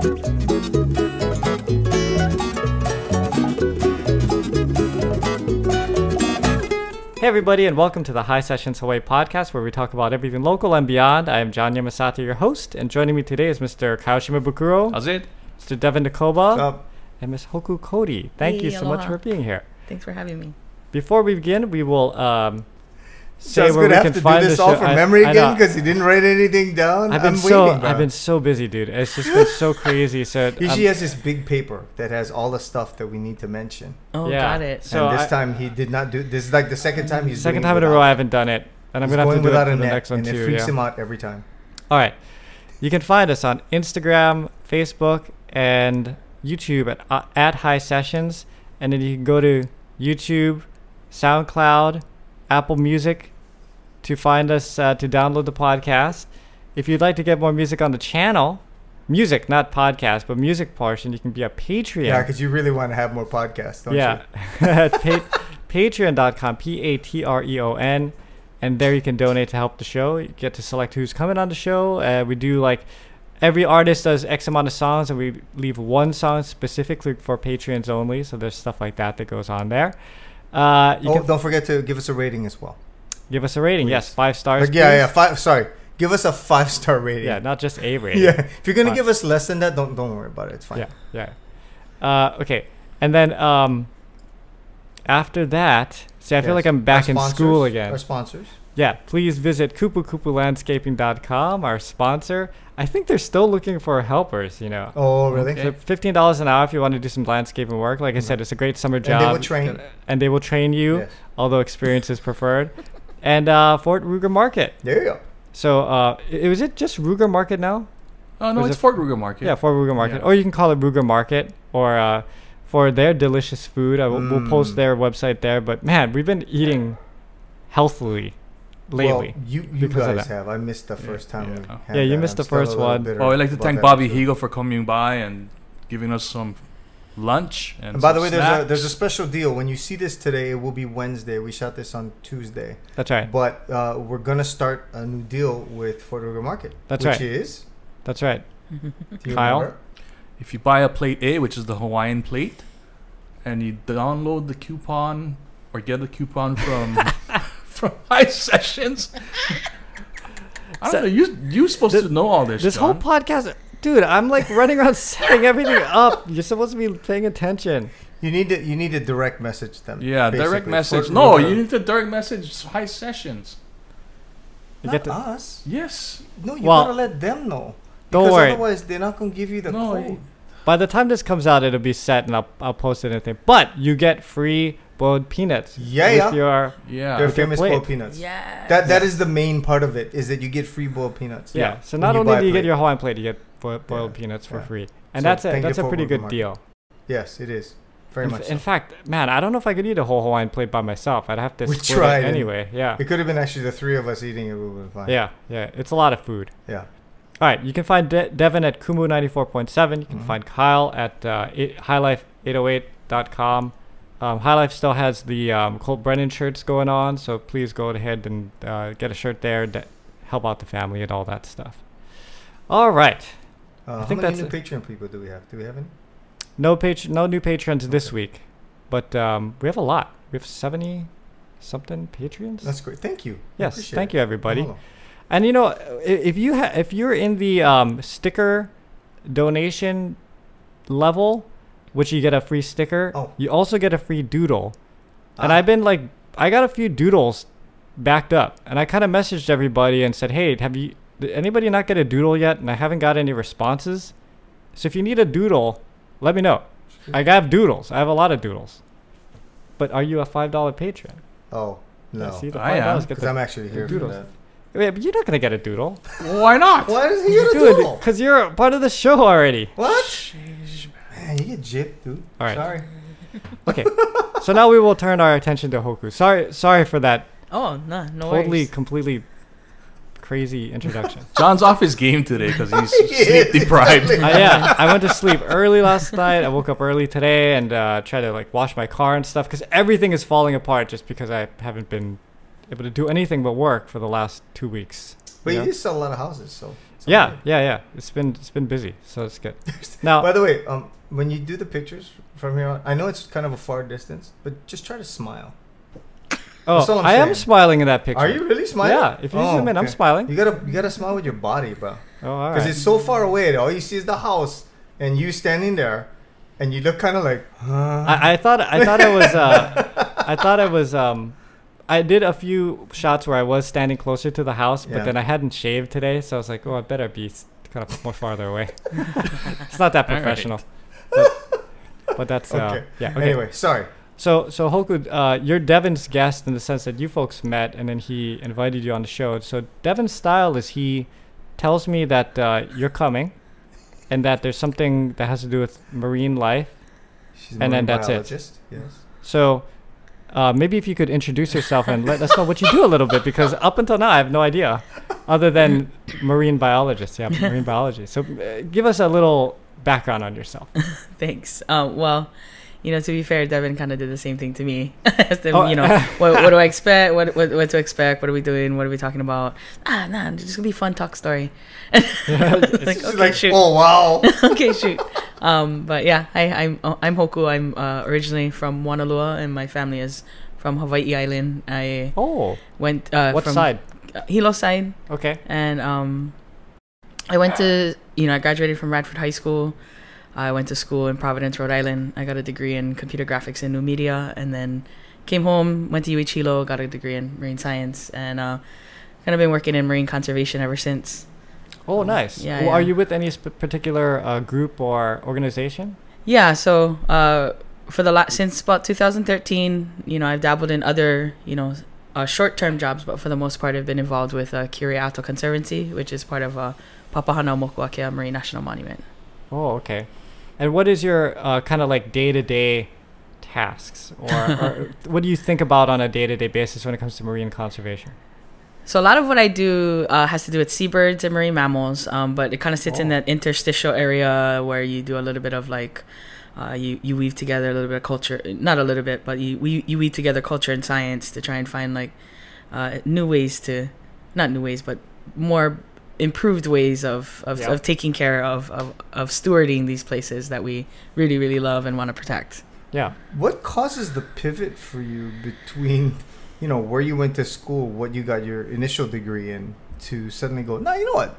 Hey everybody, and welcome to the High Sessions Hawaii podcast, where we talk about everything local and beyond. I am John Yamasato, your host, and joining me today is Mr. Kaoshima Bukuro, How's it? Mr. Devin Nakoba, Up. and Miss Hoku Cody. Thank you Hey, so much for being here. Thanks for having me. Before we begin, we will um, say John's where gonna we have can to do find this the all show. from memory I again because he didn't write anything down. I've been I'm so waiting, bro. I've been so busy, dude. It's just been so crazy. So He um, she has this big paper that has all the stuff that we need to mention. Oh, Yeah. got it. So and this I- time he did not do. This is like the second time he's second doing time in a row I haven't done it, and I'm gonna have to going do it without for the net, next one and too. it freaks yeah. him out every time. All right. You can find us on Instagram, Facebook, and YouTube at, uh, at High Sessions. And then you can go to YouTube, SoundCloud, Apple Music to find us, uh, to download the podcast. If you'd like to get more music on the channel, music, not podcast, but music portion, you can be a Patreon. Yeah, because you really want to have more podcasts, don't yeah. you? pa- patreon.com, P A T R E O N. And there you can donate to help the show. You get to select who's coming on the show. Uh, we do like every artist does X amount of songs, and we leave one song specifically for Patreons only. So there's stuff like that that goes on there. Uh, you Oh, can don't forget to give us a rating as well. give us a rating. Yes, five stars. Like, yeah, please. yeah. Five. Sorry, give us a five star rating. Yeah, not just a rating. yeah. If you're gonna Five. give us less than that, don't don't worry about it. It's fine. Yeah, yeah. Uh, okay, and then um, after that, see, I feel like I'm back Our in sponsors- school again. Our sponsors. Yeah, please visit kupukupulandscaping.com, our sponsor. I think they're still looking for helpers, you know. Oh, really? Okay. So fifteen dollars an hour if you want to do some landscaping work. Like I said, it's a great summer And job. they will train. and they will train you, Yes. although experience is preferred. And uh, Fort Ruger Market. There you go. So uh, i- was it just Ruger Market now? Oh no, it's it- Fort Ruger Market. Yeah, Fort Ruger Market, Yeah. or you can call it Ruger Market, or uh, for their delicious food. I will, We'll post Mm. their website there. But man, we've been eating healthily lately. Well, you you because of guys have. I missed the Yeah, first time. yeah. we Yeah, you that. missed I'm the first one. bitter Oh, I'd like to thank Bobby episode. Higo for coming by and giving us some lunch and. And by the some way, there's a there's a special deal. When you see this today, it will be Wednesday. We shot this on Tuesday, That's right. but uh, we're gonna start a new deal with Fort Ruger Market. That's which right. is That's right. Kyle? remember? If you buy a plate A, which is the Hawaiian plate, and you download the coupon or get the coupon from from High Sessions. I don't So- know. You you supposed This- to know all this. This whole podcast, dude, I'm like running around setting everything up. You're supposed to be paying attention. You need to you need to direct message them. yeah, direct message. Fort No, Ruger- you need to direct message High Sessions. You not get to, us. Yes. No, you Well, gotta let them know. don't worry. Otherwise, they're not gonna give you the No, code. you- By the time this comes out, it'll be set, and I'll I'll post it and everything. But you get free boiled peanuts. Yeah, with yeah. Your Yeah. They're With your famous plate. boiled peanuts. Yeah. That that is the main part of it. Is that you get free boiled peanuts. yeah. So not you only do you get plate. your Hawaiian plate, you get boi- boiled Yeah, peanuts for yeah. free, and So that's a that's a pretty good Market. deal. Yes, it is. Very in, much. f- so. in fact, man, I don't know if I could eat a whole Hawaiian plate by myself. I'd have to We split tried it anyway. Yeah. It could have been actually the three of us eating it. We would have been fine. Yeah, yeah. It's a lot of food. Yeah. All right, you can find De- Devin at Kumu 94.7. You can Mhm. find Kyle at uh, eight- highlife808.com. Um, High Life still has the um, Colt Brennan shirts going on, so please go ahead and uh, get a shirt there to help out the family and all that stuff. All right, Uh, I how think many that's new Patreon people do we have? Do we have any? no patr- no new patrons this week, but um, we have a lot. We have 70 something patrons. That's great. Thank you. Yes, thank it. you everybody. And you know, if you ha- if you're in the um, sticker donation level, which you get a free sticker, Oh. you also get a free doodle. And Ah. I've been like, I got a few doodles backed up, and I kind of messaged everybody and said, "Hey, have you did anybody not get a doodle yet?" And I haven't got any responses. So if you need a doodle, let me know. I have doodles. I have a lot of doodles. But are you a five dollar patron? Oh no. I see the I am, Because I'm actually here for that. Wait, but you're not gonna get a doodle. Why not? Why does he get a doodle? because you're a part of the show already. What? Man, you get gypped, dude. All right. Sorry. Okay. so now we will turn our attention to Hoku. Sorry, sorry for that Oh, no, no totally, worries. completely crazy introduction. John's off his game today because he's He sleep is, deprived. exactly. uh, yeah, I went to sleep early last night. I woke up early today and uh, tried to like wash my car and stuff because everything is falling apart just because I haven't been able to do anything but work for the last two weeks. But you you know? did sell a lot of houses, so Yeah, yeah, yeah. It's been it's been busy, so it's good. Now, By the way, um, when you do the pictures from here on, I know it's kind of a far distance, but just try to smile. oh, I'm am smiling in that picture. Are you really smiling? Yeah. If you Oh, zoom in, I'm smiling. You gotta you gotta smile with your body, bro. Oh, all Because right. it's so far away. All you see is the house, and you standing there, and you look kind of like, huh? I, I thought I thought it was uh, I thought it was um I did a few shots where I was standing closer to the house, but Yeah. then I hadn't shaved today, so I was like, oh, I better be s- kind of more farther away. it's not that All right. professional, but, but that's uh, Okay. yeah. Okay. Anyway, sorry. So so Hoku, uh, you're Devin's guest in the sense that you folks met, and then he invited you on the show. So Devin's style is he tells me that uh, you're coming, and that there's something that has to do with marine life. She's And then marine that's it. biologist. Yes. So uh, maybe if you could introduce yourself and let us know what you do a little bit, because up until now I have no idea, other than marine biologist. Yeah, marine biology. So uh, give us a little background on yourself. Thanks. Um, well, you know, to be fair, Devin kind of did the same thing to me. To, Oh, you know, what, what do I expect? What, what what to expect? What are we doing? What are we talking about? Ah, nah, it's just gonna be a fun talk story. like, okay, like, shoot. oh wow. okay, shoot. Um, but yeah, I, I'm uh, I'm Hoku. I'm uh, originally from Moanalua, and my family is from Hawaii Island. I Oh, went uh, what from side? uh, Hilo side, Okay. and um, I went to you know I graduated from Radford High School. I went to school in Providence, Rhode Island. I got a degree in computer graphics and new media, and then came home, went to UH Hilo, got a degree in marine science, and uh, kind of been working in marine conservation ever since. Oh, nice. Yeah, Well, Are you with any sp- particular uh, group or organization? Yeah, so uh, for the la- since about 2013, you know, I've dabbled in other, you know, uh, short-term jobs, but for the most part, I've been involved with uh, Kure Atoll Conservancy, which is part of uh, Papahānaumokuākea Marine National Monument. Oh, okay. And what is your uh, kind of like day to day tasks? Or, or what do you think about on a day to day basis when it comes to marine conservation? So a lot of what I do uh, has to do with seabirds and marine mammals, um, but it kind of sits in Oh. that interstitial area where you do a little bit of like, uh, you you weave together a little bit of culture, not a little bit, but you we, you weave together culture and science to try and find like uh, new ways to, not new ways, but more improved ways of of, Yeah. of taking care of, of of stewarding these places that we really really love and want to protect. Yeah. What causes the pivot for you between, you know, where you went to school, what you got your initial degree in, to suddenly go, no, you know what?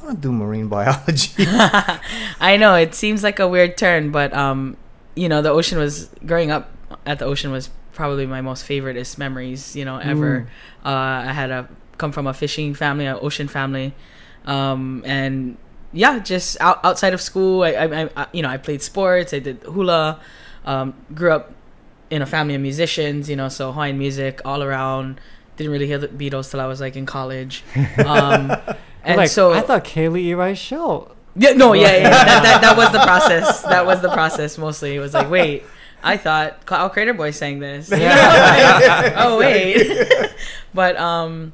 I want to do marine biology. I know it seems like a weird turn, but um, you know, the ocean was growing up at the ocean was probably my most favoriteest memories, you know, ever. Uh, I had a come from a fishing family, an ocean family, um, and yeah, just out, outside of school, I, I, I, you know, I played sports, I did hula, um, grew up in a family of musicians, you know, so Hawaiian music all around. Didn't really hear the Beatles till I was like in college, um, and like, so I thought Kaylee Eli's show. yeah, no, yeah, yeah. that, that, that was the process. That was the process mostly. It was like, wait, I thought Ka'au Crater Boy sang this. oh wait, but um,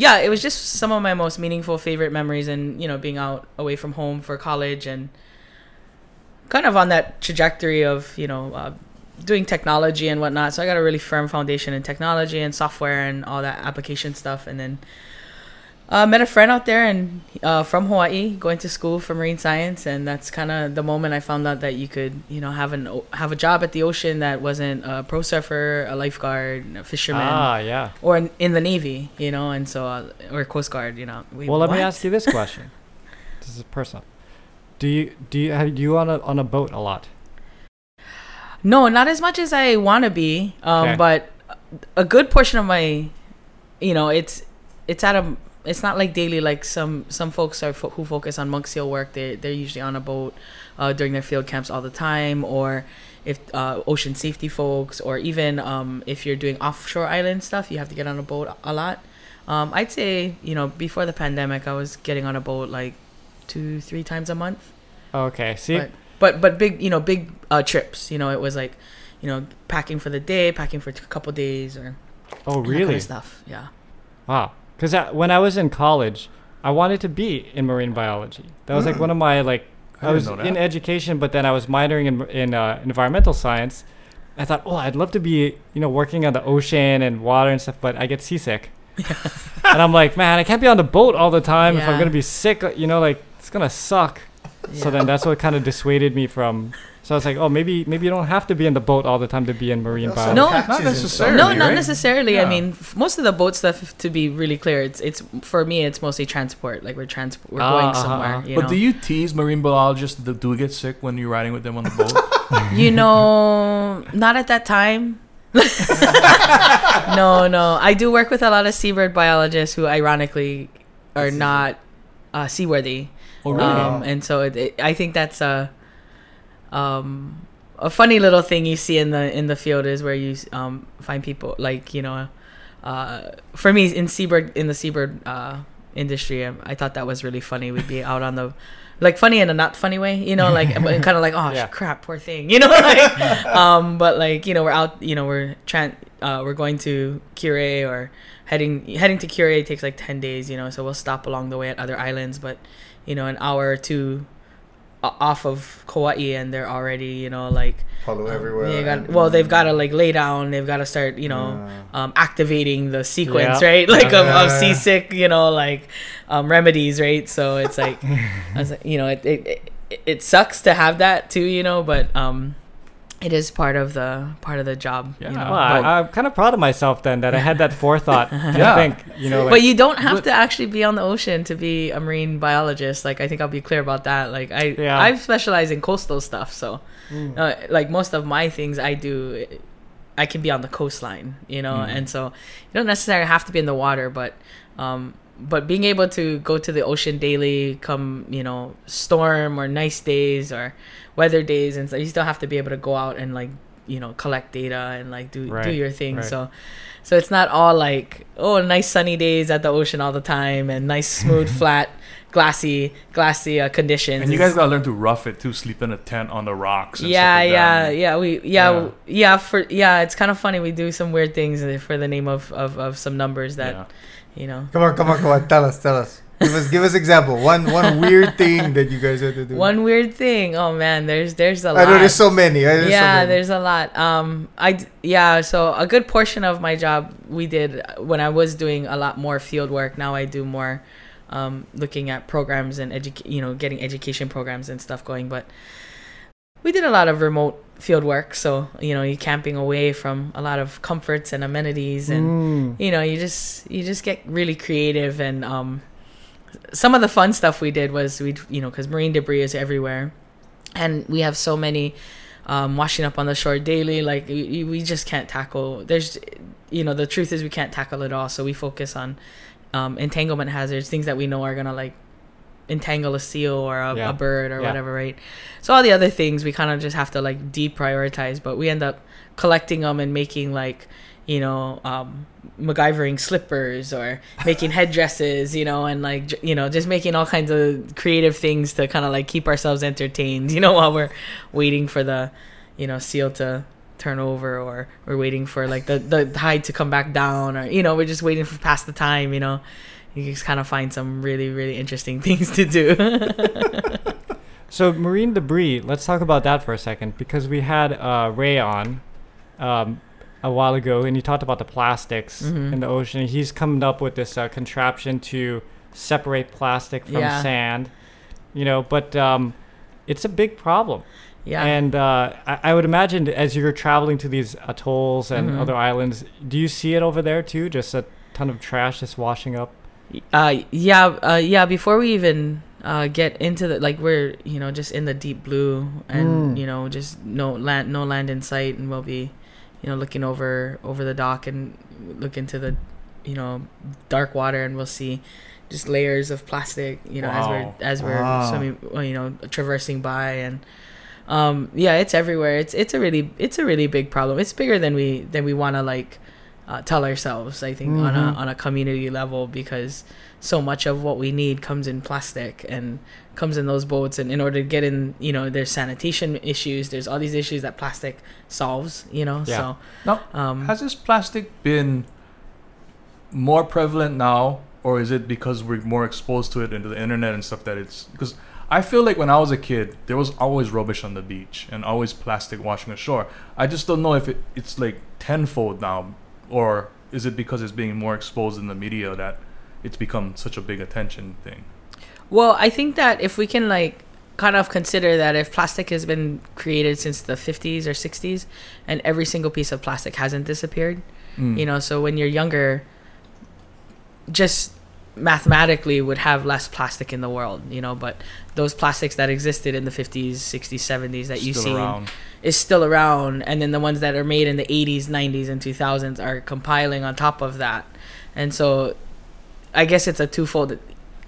yeah, it was just some of my most meaningful, favorite memories, and you know, being out away from home for college and kind of on that trajectory of you know. Uh, doing technology and whatnot so i got a really firm foundation in technology and software and all that application stuff and then uh, met a friend out there and uh, from Hawaii, going to school for marine science, and that's kind of the moment I found out that you could, you know, have an have a job at the ocean that wasn't a pro surfer, a lifeguard, a fisherman, Ah, yeah. or in, in the Navy, you know, and so uh, or Coast Guard, you know. We, Well, let me ask you this question. this is personal. Do you do you have you on a on a boat a lot? No, not as much as I want to be, um, Okay. but a good portion of my, you know, it's it's at a. It's not like daily like some some folks are fo- who focus on monk seal work. They they're usually on a boat uh, during their field camps all the time, or if uh, ocean safety folks, or even um, if you're doing offshore island stuff, you have to get on a boat a lot. Um, I'd say you know before the pandemic, I was getting on a boat like two three times a month Okay. See, but but but big you know big uh, trips you know it was like you know packing for the day packing for a couple days or oh that kind really? of stuff yeah Wow. Because when I was in college, I wanted to be in marine biology. That was like Mm. one of my like. I I, was in education, but then I was minoring in in uh, environmental science. I thought, oh, I'd love to be, you know, working on the ocean and water and stuff, but I get seasick. and I'm like, man, I can't be on the boat all the time if I'm gonna be sick. You know, like it's gonna suck. So then that's what kind of dissuaded me from. So I was like, oh, maybe maybe you don't have to be in the boat all the time to be in marine biology. No, not necessarily. no, Early, not right? necessarily. I mean, f- most of the boat stuff, to be really clear, it's it's for me, it's mostly transport. Like we're trans, we're Ah, going uh-huh, somewhere. uh-huh. You But know? do you tease marine biologists that do get sick when you're riding with them on the boat? you know, not at that time. no, no. I do work with a lot of seabird biologists who, ironically, are not uh, seaworthy. oh, really? Um, and so it, it, I think that's a um, a funny little thing you see in the in the field is where you um, find people like you know, uh, for me in seabird in the seabird uh, industry, I, I thought that was really funny. We'd be out on the like funny in a not funny way, you know, like kind of like oh Yeah. crap, poor thing, you know, like um, but like you know we're out, you know we're tran uh, we're going to Kure or heading heading to Kure takes like ten days, you know, so we'll stop along the way at other islands, but you know an hour or two off of Kauai and they're already you know like Follow um, everywhere. they got, and- well they've got to like lay down, they've got to start you know Uh, um, activating the sequence, Yeah. right? Like of, Yeah, of yeah. seasick, you know, like um, remedies, right? So it's like, I was like, you know, it, it it it sucks to have that too, you know, but um, it is part of the part of the job. Yeah. You know? Well, I, I'm kind of proud of myself then that I had that forethought. Yeah. yeah. I think you know, like, but you don't have But- to actually be on the ocean to be a marine biologist. Like I think I'll be clear about that. Like I Yeah. I've specialized in coastal stuff, so Mm. uh, like most of my things I do, I can be on the coastline, you know, Mm. and so you don't necessarily have to be in the water, but um, but being able to go to the ocean daily, come you know storm or nice days or weather days, and so you still have to be able to go out and like you know collect data and like do do your thing. right. So so it's not all like oh nice sunny days at the ocean all the time and nice smooth flat glassy glassy uh, conditions. and you guys gotta learn to rough it too. Sleep in a tent on the rocks. And yeah, like yeah, yeah. We yeah, yeah for yeah. It's kind of funny. We do some weird things for the name of of, of some numbers that Yeah. You know. Come on, come on, come on. Tell us, tell us. Give us, give us example. One, one weird thing that you guys had to do. One weird thing. Oh man, there's there's a I lot. know there's so many. There's so yeah, many. there's a lot. Um, I, yeah. So a good portion of my job we did when I was doing a lot more field work. Now I do more, um, looking at programs and educ- you know, getting education programs and stuff going. But we did a lot of remote field work. So you know, you're camping away from a lot of comforts and amenities and Mm. you know you just you just get really creative and um some of the fun stuff we did was we you know because marine debris is everywhere and we have so many um, washing up on the shore daily like we, we just can't tackle there's you know the truth is we can't tackle it all so we focus on um, entanglement hazards things that we know are gonna like entangle a seal or a, Yeah. a bird or Yeah. whatever right so all the other things we kind of just have to like deprioritize but we end up collecting them and making like you know um MacGyvering slippers or making headdresses, you know, and like you know, just making all kinds of creative things to kind of like keep ourselves entertained, you know, while we're waiting for the, you know, seal to turn over or we're waiting for like the the tide to come back down or you know, we're just waiting for past the time, you know. You just kind of find some really really interesting things to do. So marine debris. Let's talk about that for a second because we had uh, Ray on um, a while ago, and he talked about the plastics Mhm. in the ocean. He's coming up with this uh, contraption to separate plastic from Yeah. sand. You know, but um, it's a big problem. yeah. And uh, I, I would imagine as you're traveling to these atolls and Mhm. other islands, do you see it over there too? Just a ton of trash just washing up. Uh, yeah, uh, yeah. Before we even uh, get into the like, we're you know just in the deep blue, and Mm. you know just no land, no land in sight, and we'll be, you know, looking over over the dock and look into the, you know, dark water, and we'll see just layers of plastic, you know, Wow. as we're as we're Wow. swimming, you know, traversing by, and um, yeah, it's everywhere. It's it's a really it's a really big problem. It's bigger than we than we want to like uh, tell ourselves. I think on a Mhm. on a community level because so much of what we need comes in plastic and comes in those boats. And in order to get in, you know, there's sanitation issues. There's all these issues that plastic solves. You know, Yeah. so Now, um, Has this plastic been more prevalent now, or is it because we're more exposed to it into the internet and stuff that it's because I feel like when I was a kid, there was always rubbish on the beach and always plastic washing ashore. I just don't know if it, it's like tenfold now, or is it because it's being more exposed in the media that it's become such a big attention thing? Well, I think that if we can like kind of consider that if plastic has been created since the 50s or 60s and every single piece of plastic hasn't disappeared, Mm. you know, so when you're younger just mathematically would have less plastic in the world, you know, but those plastics that existed in the 50s, 60s, 70s that you see is still around and then the ones that are made in the 80s 90s and 2000s are compiling on top of that. And so i guess it's a twofold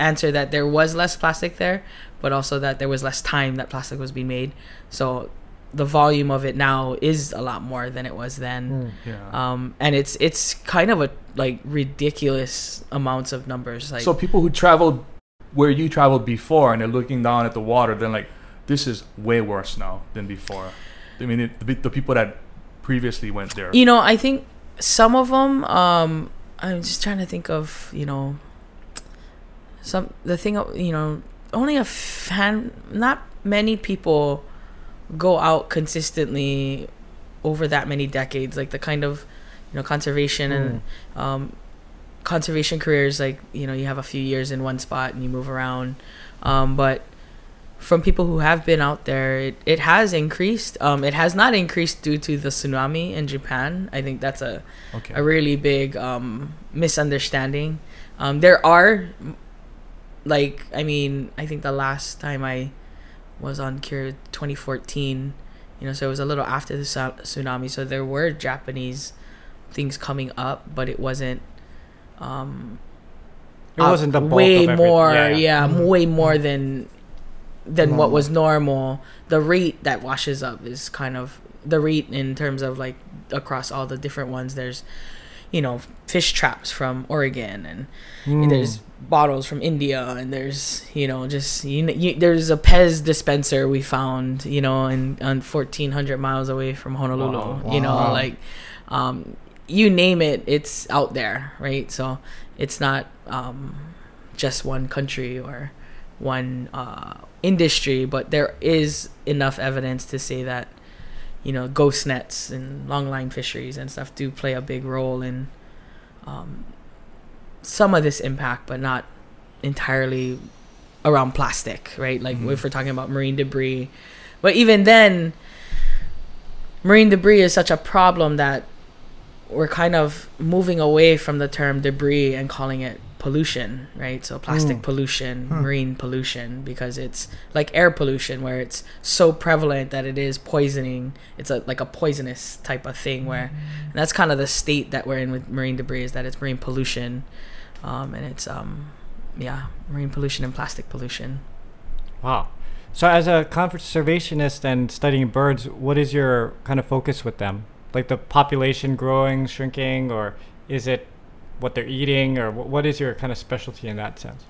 answer that there was less plastic there but also that there was less time that plastic was being made. So the volume of it now is a lot more than it was then. Yeah. um, and it's it's kind of a like ridiculous amounts of numbers like so people who traveled where you traveled before and they're looking down at the water, then like this is way worse now than before. I mean, it, the, the people that previously went there. You know, I think some of them. Um, I'm just trying to think of you know. Some the thing you know only a fan not many people go out consistently over that many decades like the kind of you know conservation and um, conservation careers like you know you have a few years in one spot and you move around. Um, but from people who have been out there it, it has increased. Um, it has not increased due to the tsunami in japan. I think that's a, okay. a really big um, misunderstanding. Um, there are like i mean i think the last time i was on Kure 2014 you know so it was a little after the tsunami so there were japanese things coming up but it wasn't um It wasn't the way of more Yeah, yeah, yeah. Mhm. way more than than what was normal the rate that washes up is kind of the rate in terms of like across all the different ones there's you know fish traps from oregon and Mm. there's bottles from India, and there's you know just you, you there's a Pez dispenser we found you know in on 1,400 miles away from Honolulu. Wow. You know, Wow. like um, you name it, it's out there, right? So it's not um, just one country or one uh, industry, but there is enough evidence to say that you know ghost nets and longline fisheries and stuff do play a big role in um, some of this impact, but not entirely around plastic, right? Like Mhm. if we're talking about marine debris, but even then, marine debris is such a problem that we're kind of moving away from the term debris and calling it pollution, right? So plastic Mm. pollution, Hmm. marine pollution, because it's like air pollution where it's so prevalent that it is poisoning. It's a like a poisonous type of thing where and that's kind of the state that we're in with marine debris is that it's marine pollution, um, and it's um, yeah, marine pollution and plastic pollution. Wow. So, as a conservationist and studying birds, what is your kind of focus with them? Like the population growing, shrinking, or is it what they're eating, or what is your kind of specialty in that sense?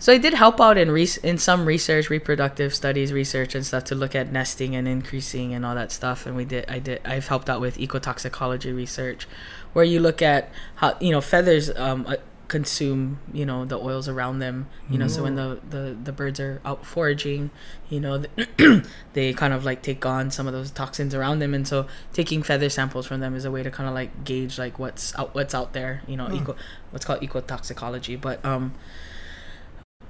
So I did help out in res- in some research, reproductive studies research and stuff to look at nesting and increasing and all that stuff. And we did, I did, I've helped out with ecotoxicology research, where you look at how you know feathers um, uh, consume you know the oils around them. You know, so when the, the the birds are out foraging, you know, they kind of like take on some of those toxins around them, and so taking feather samples from them is a way to kind of like gauge like what's out what's out there. You know, Hmm. eco what's called ecotoxicology, but um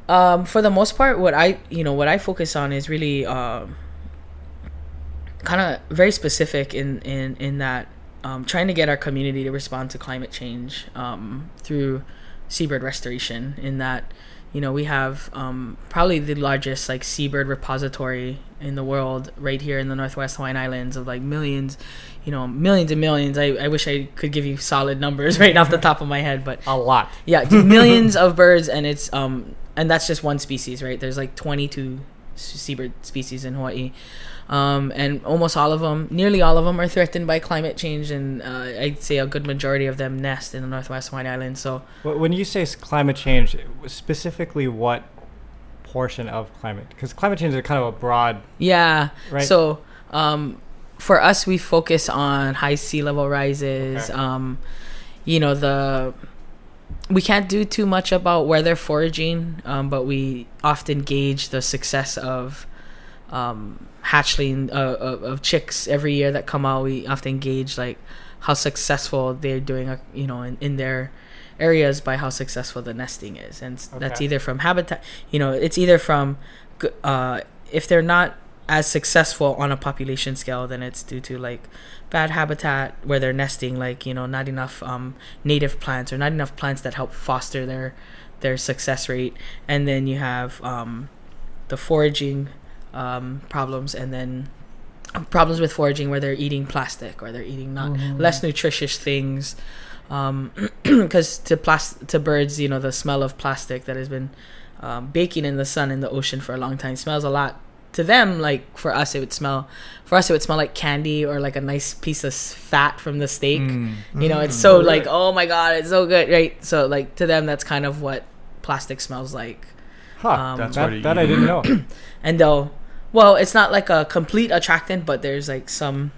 um, for the most part, what I you know what I focus on is really um, kind of very specific in in in that um, trying to get our community to respond to climate change um, through seabird restoration. In that, you know, we have um, probably the largest like seabird repository in the world right here in the Northwest Hawaiian Islands of like millions, you know, millions and millions. I, I wish I could give you solid numbers right off the top of my head, but A lot. yeah, millions of birds, and it's um, and that's just one species, right? There's like 22 seabird species in Hawaii, um, and almost all of them, nearly all of them, are threatened by climate change, and uh, I'd say a good majority of them nest in the Northwest Hawaiian Islands. So When you say climate change, specifically what portion of climate? Because climate change is kind of a broad, yeah, right? So, um, for us, we focus on high sea level rises. Okay. Um, you know, the we can't do too much about where they're foraging, um, but we often gauge the success of um, hatchling uh, of, chicks every year that come out. We often gauge like how successful they're doing, uh, you know, in, in their areas by how successful the nesting is, and s that's either from habitat. You know, it's either from uh, if they're not as successful on a population scale, then it's due to like bad habitat where they're nesting, like you know, not enough um, native plants or not enough plants that help foster their their success rate, and then you have um, the foraging um, problems, and then problems with foraging where they're eating plastic or they're eating not Mhm. less nutritious things. Because to plas- to birds, you know, the smell of plastic that has been um, baking in the sun in the ocean for a long time smells a lot to them like for us it would smell for us it would smell like candy or like a nice piece of fat from the steak Mm. you know it's Mm. so like oh my god it's so good right so like to them that's kind of what plastic smells like Huh. Um, That's that that I didn't know. and they'll well it's not like a complete attractant but there's like some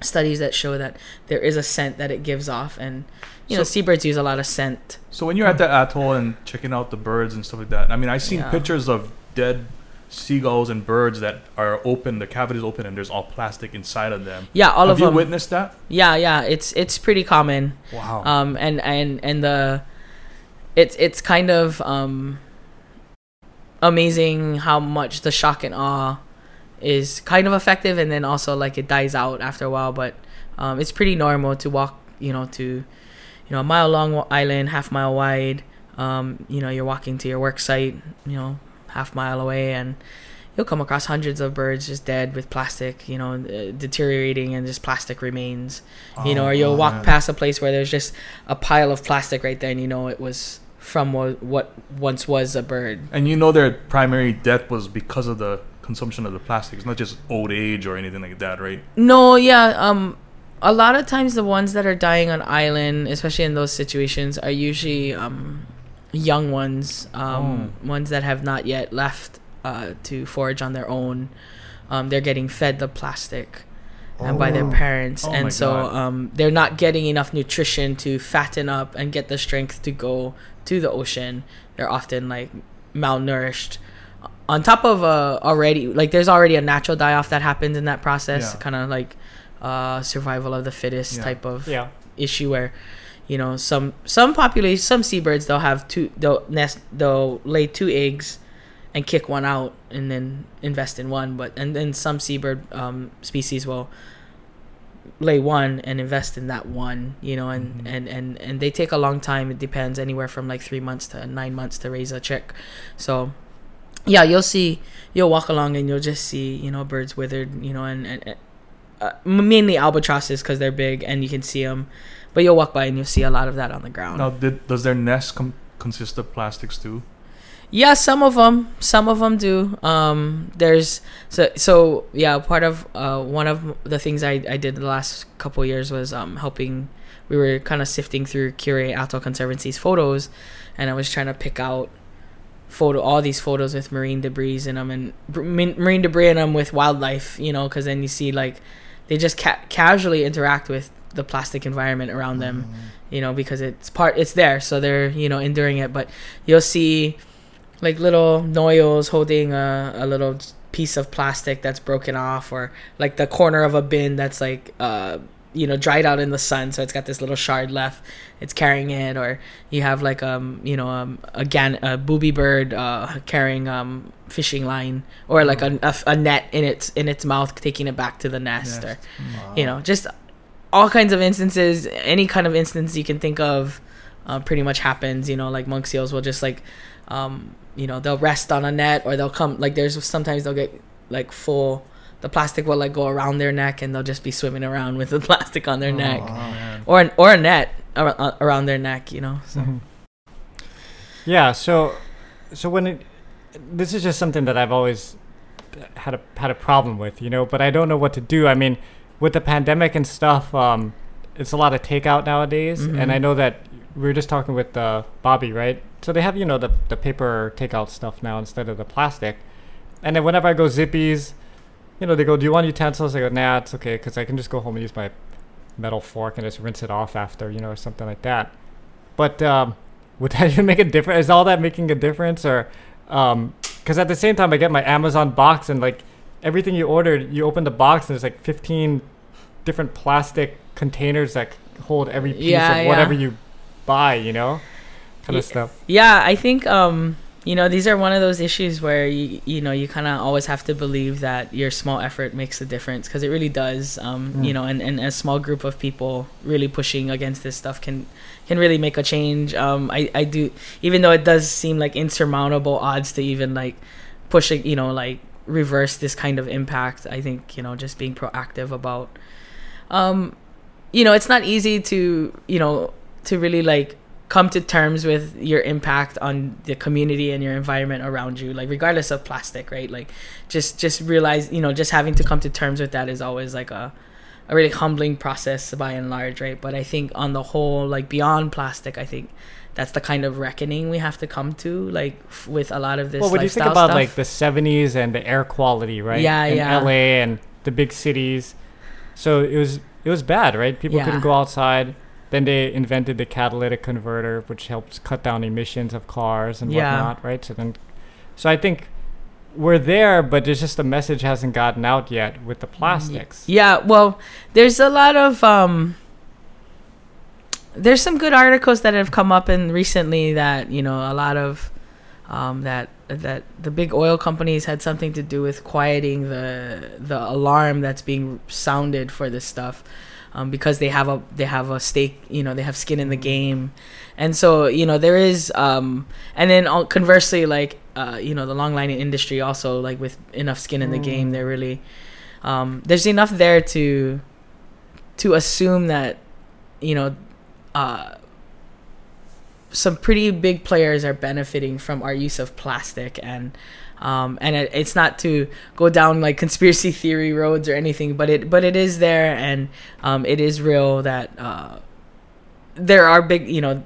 studies that show that there is a scent that it gives off and you know seabirds use a lot of scent So when you're at the atoll and checking out the birds and stuff like that, I mean, I've seen Yeah. pictures of dead seagulls and birds that are open, the cavities open, and there's all plastic inside of them. yeah all Have of you them witnessed that? yeah yeah it's it's pretty common Wow. um and and and the it's it's kind of um amazing how much the shock and awe is kind of effective and then also like it dies out after a while but um it's pretty normal to walk you know to you know a mile long island half mile wide um you know you're walking to your work site you know half mile away and you'll come across hundreds of birds just dead with plastic you know uh, deteriorating and just plastic remains you know, or you'll Oh, walk man. past a place where there's just a pile of plastic right there, and you know it was from what, what once was a bird. and you know their primary death was because of the consumption of the plastic. It's not just old age or anything like that, right? No, yeah, um, a lot of times the ones that are dying on island, especially in those situations, are usually um, young ones, um, ones that have not yet left uh, to forage on their own. Um, they're getting fed the plastic. And by their Oh. parents Oh and so um, they're not getting enough nutrition to fatten up and get the strength to go to the ocean they're often like malnourished on top of uh, already like there's already a natural die off that happens in that process Yeah. kind of like uh, survival of the fittest Yeah. type of Yeah. issue where you know some some population some seabirds they'll have two they'll nest they'll lay two eggs and kick one out and then invest in one but and then some seabird um, species will lay one and invest in that one you know and, Mhm. and and and they take a long time it depends anywhere from like three months to nine months to raise a chick so yeah you'll see you'll walk along and you'll just see you know birds withered you know and, and uh, mainly albatrosses because they're big and you can see them but you'll walk by and you'll see a lot of that on the ground Now, did, does their nest com- consist of plastics too? Yeah, some of them, some of them do. Um, there's so so yeah. Part of uh, one of the things I, I did the last couple years was um, helping. We were kind of sifting through Kure Atoll Conservancy's photos, and I was trying to pick out photo all these photos with marine debris in them and marine debris in them with wildlife. You know, because then you see like they just ca- casually interact with the plastic environment around them you know, because it's part, it's there, so they're, you know, enduring it. But you'll see like little noios holding a, a little piece of plastic that's broken off, or like the corner of a bin that's like, uh, you know, dried out in the sun, so it's got this little shard left. It's carrying it, or you have like um, you know, um, a gan a booby bird uh carrying um fishing line, or like a, a, a net in its in its mouth, taking it back to the nest, or you know, just all kinds of instances, any kind of instance you can think of, uh, pretty much happens. You know, like monk seals will just like, um, you know, they'll rest on a net or they'll come like there's sometimes they'll get like full. The plastic will like go around their neck and they'll just be swimming around with the plastic on their neck Oh, or an, or a net ar- uh, around their neck. You know, so Mhm. Yeah. So, so when it, this is just something that I've always had a had a problem with, you know, but I don't know what to do. I mean, with the pandemic and stuff, um, it's a lot of takeout nowadays, and Mhm. I know that we were just talking with uh, Bobby, right? So they have you know the the paper takeout stuff now instead of the plastic, and then whenever I go Zippy's, you know, they go, "Do you want utensils?" I go, "Nah, it's okay, because I can just go home and use my metal fork and just rinse it off after, you know, or something like that." But um, would that even make a difference? Is all that making a difference, or because at the same time I get my Amazon box and like everything you ordered, you open the box and there's like 15 different plastic containers that hold every piece Yeah, of yeah. whatever you buy, you know, kind of stuff. Yeah, I think um, you know these are one of those issues where you you know you kind of always have to believe that your small effort makes a difference because it really does. Um, Mm. You know, and, and a small group of people really pushing against this stuff can can really make a change. Um, I I do even though it does seem like insurmountable odds to even like push it, you know, like reverse this kind of impact. I think you know just being proactive about um you know it's not easy to you know to really like come to terms with your impact on the community and your environment around you like regardless of plastic right like just just realize you know just having to come to terms with that is always like a a really humbling process by and large right but i think on the whole like beyond plastic i think that's the kind of reckoning we have to come to like f- with a lot of this Well, what do you think about like the '70s and the air quality, right? Yeah, in yeah. LA and the big cities. So it was it was bad, right? People Yeah. couldn't go outside. Then they invented the catalytic converter, which helps cut down emissions of cars and Yeah. whatnot, right? So then, so I think we're there, but it's just the message hasn't gotten out yet with the plastics. Yeah, well, there's a lot of um there's some good articles that have come up in recently that, you know, a lot of um that that the big oil companies had something to do with quieting the the alarm that's being sounded for this stuff. Um, because they have a they have a stake, you know, they have skin in the game, and so you know there is, um, and then conversely, like uh, you know, the long lining industry also like with enough skin in the game, they're really um, there's enough there to to assume that you know uh, some pretty big players are benefiting from our use of plastic and um, and it, it's not to go down like conspiracy theory roads or anything but it but it is there and um, it is real that uh, there are big you know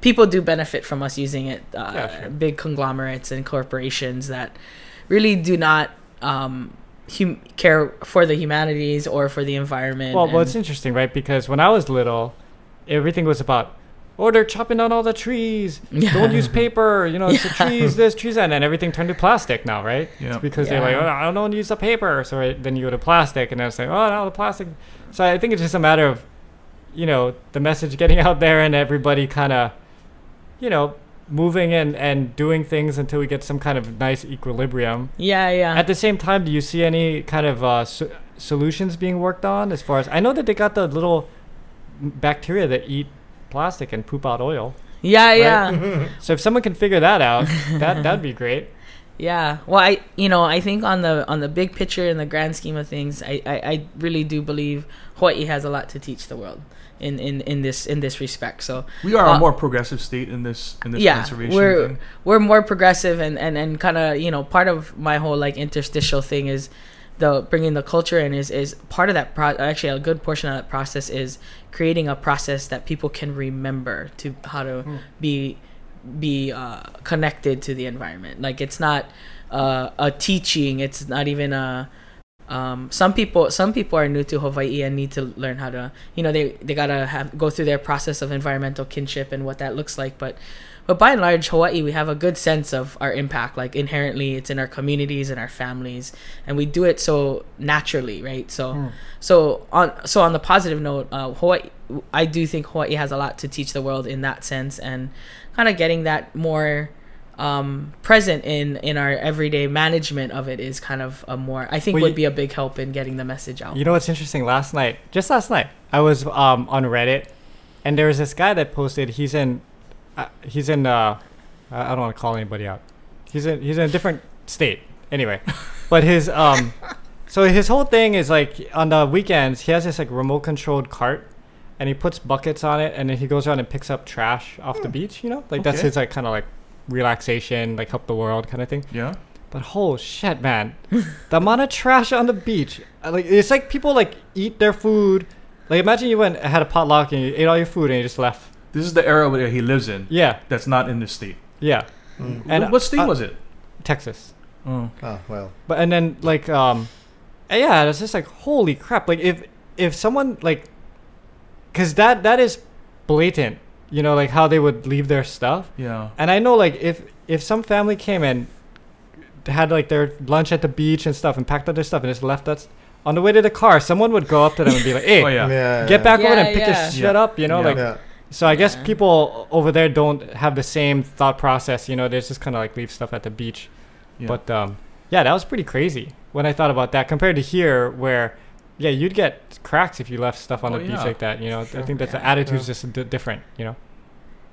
people do benefit from us using it uh, Yeah, sure. big conglomerates and corporations that really do not um, hum- care for the humanities or for the environment Well, well, it's interesting, right? Because when I was little, everything was about, oh, they're chopping down all the trees. Yeah. Don't use paper. You know, it's the trees this, trees that, and then everything turned to plastic now, right? Yeah. It's because they're like, oh, I don't want to use the paper. So right, then you go to plastic, and then it's like, oh, now the plastic. So I think it's just a matter of, you know, the message getting out there and everybody kind of, you know, moving and, and doing things until we get some kind of nice equilibrium. yeah yeah At the same time, do you see any kind of uh, so- solutions being worked on as far as I know that they got the little bacteria that eat plastic and poop out oil. yeah right? yeah So if someone can figure that out, that that'd be great. Yeah. Well, I you know I think on the on the big picture in the grand scheme of things, I, I, I really do believe Hawaii has a lot to teach the world in, in, in this in this respect. So We are Uh, a more progressive state in this in this yeah, conservation we're thing. we're more progressive and and, and kind of you know part of my whole like interstitial thing is the bringing the culture in is is part of that pro- actually a good portion of that process is creating a process that people can remember to how to Hmm. be be uh, connected to the environment like it's not uh, a teaching it's not even a um, some people some people are new to Hawaii and need to learn how to you know they they gotta have go through their process of environmental kinship and what that looks like but but by and large Hawaii we have a good sense of our impact like inherently it's in our communities and our families and we do it so naturally right so Hmm. so on so on the positive note uh, Hawaii I do think Hawaii has a lot to teach the world in that sense and kind of getting that more um, present in in our everyday management of it is kind of a more I think Well, would you- be a big help in getting the message out. You know what's interesting? Last night, just last night, I was um, on Reddit, and there was this guy that posted. He's in, uh, he's in. Uh, I don't want to call anybody out. He's in. He's in a different state. Anyway, but his um, so his whole thing is like on the weekends he has this like remote controlled cart, and he puts buckets on it, and then he goes around and picks up trash off the beach. You know, like that's Okay. his like kind of like relaxation, like help the world kind of thing. Yeah. But oh shit, man, the amount of trash on the beach, uh, like it's like people like eat their food. Like imagine you went had a potluck and you ate all your food and you just left. This is the era where he lives in. Yeah, That's not in this state. yeah. Mm. And, what, what state uh, was it? Texas. Oh. Oh well. But and then like um, uh, yeah, it's just like holy crap. Like if if someone like, cause that that is blatant. You know, like how they would leave their stuff. Yeah. And I know like if if some family came and had like their lunch at the beach and stuff and packed up their stuff and just left us on the way to the car. Someone would go up to them and be like, "Hey, Oh yeah. Yeah. get back over there Yeah, and pick yeah. your shit Yeah. up," you know, Yeah. like. Yeah. So I guess people over there don't have the same thought process. You know, they just kind of like leave stuff at the beach. Yeah. But um, yeah, that was pretty crazy when I thought about that compared to here, where yeah, you'd get cracks if you left stuff on Oh, the beach like that. You know, Sure. I think that the attitude's Yeah. just d- different. You know,